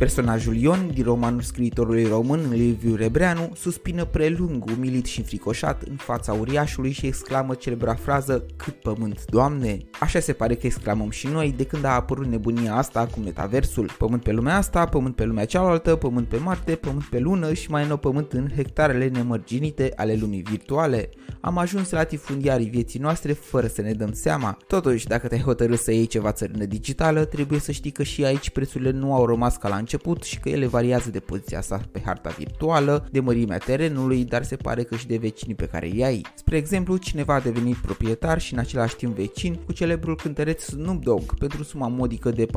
Personajul Ion, din romanul scriitorului român Liviu Rebreanu, suspină prelung, umilit și fricoșat în fața uriașului și exclamă celebra frază Cât pământ, Doamne! Așa se pare că exclamăm și noi de când a apărut nebunia asta cu metaversul. Pământ pe lumea asta, pământ pe lumea cealaltă, pământ pe Marte, pământ pe lună și mai nou pământ în hectarele nemărginite ale lumii virtuale. Am ajuns la tifundiarii vieții noastre fără să ne dăm seama. Totuși, dacă te-ai hotărât să iei ceva țărână digitală, trebuie să știi că și aici prețurile nu au rămas ca la început și că ele variază de poziția sa pe harta virtuală, de mărimea terenului, dar se pare că și de vecinii pe care îi ai. Spre exemplu, cineva a devenit proprietar și în același timp vecin cu celebrul cântăreț Snoop Dogg pentru suma modică de 450.000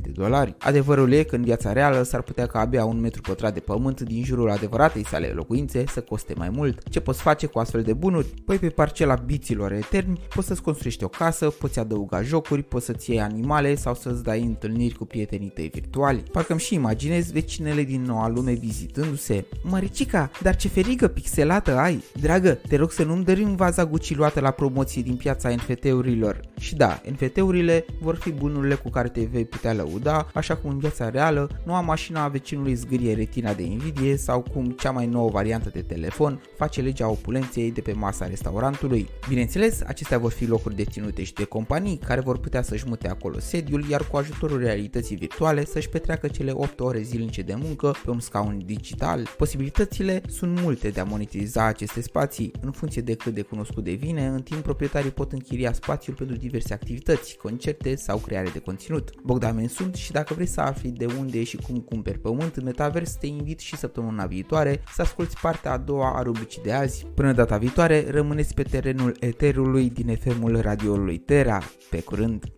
de dolari. Adevărul e că în viața reală s-ar putea ca abia un metru pătrat de pământ din jurul adevăratei sale locuințe să coste mai mult. Ce poți face cu astfel de bunuri? Păi pe parcela biților eterni poți să-ți construiești o casă, poți adăuga jocuri, poți să-ți iei animale sau să-ți dai întâlniri cu prietenii tăi virtuali. Parcă îmi și imaginez vecinele din noua lume vizitându-se. Măricica, dar ce ferigă pixelată ai! Dragă, te rog să nu-mi dărim vaza Gucci luată la promoție din piața NFT-urilor. Și da, NFT-urile vor fi bunurile cu care te vei putea lăuda, așa cum în viața reală, noua mașina a vecinului zgârie retina de invidie sau cum cea mai nouă variantă de telefon face legea opulenței de pe masa restaurantului. Bineînțeles, acestea vor fi locuri deținute și de companii care vor putea să-și mute acolo sediul, iar cu ajutorul realității virtuale să-și petreacă cele 8 ore zilnice de muncă pe un scaun digital. Posibilitățile sunt multe de a monetiza aceste spații în funcție de cât de cunoscut devine, în timp proprietarii pot închiria spațiul pentru diverse activități, concerte sau creare de conținut. Bogdamen sunt și dacă vrei să afli de unde și cum cumperi pământ în metavers, te invit și săptămâna viitoare să asculti partea a doua a rubricii de azi. Până data viitoare, rămâneți pe terenul eterului din FM-ul radioului Terra. Pe curând!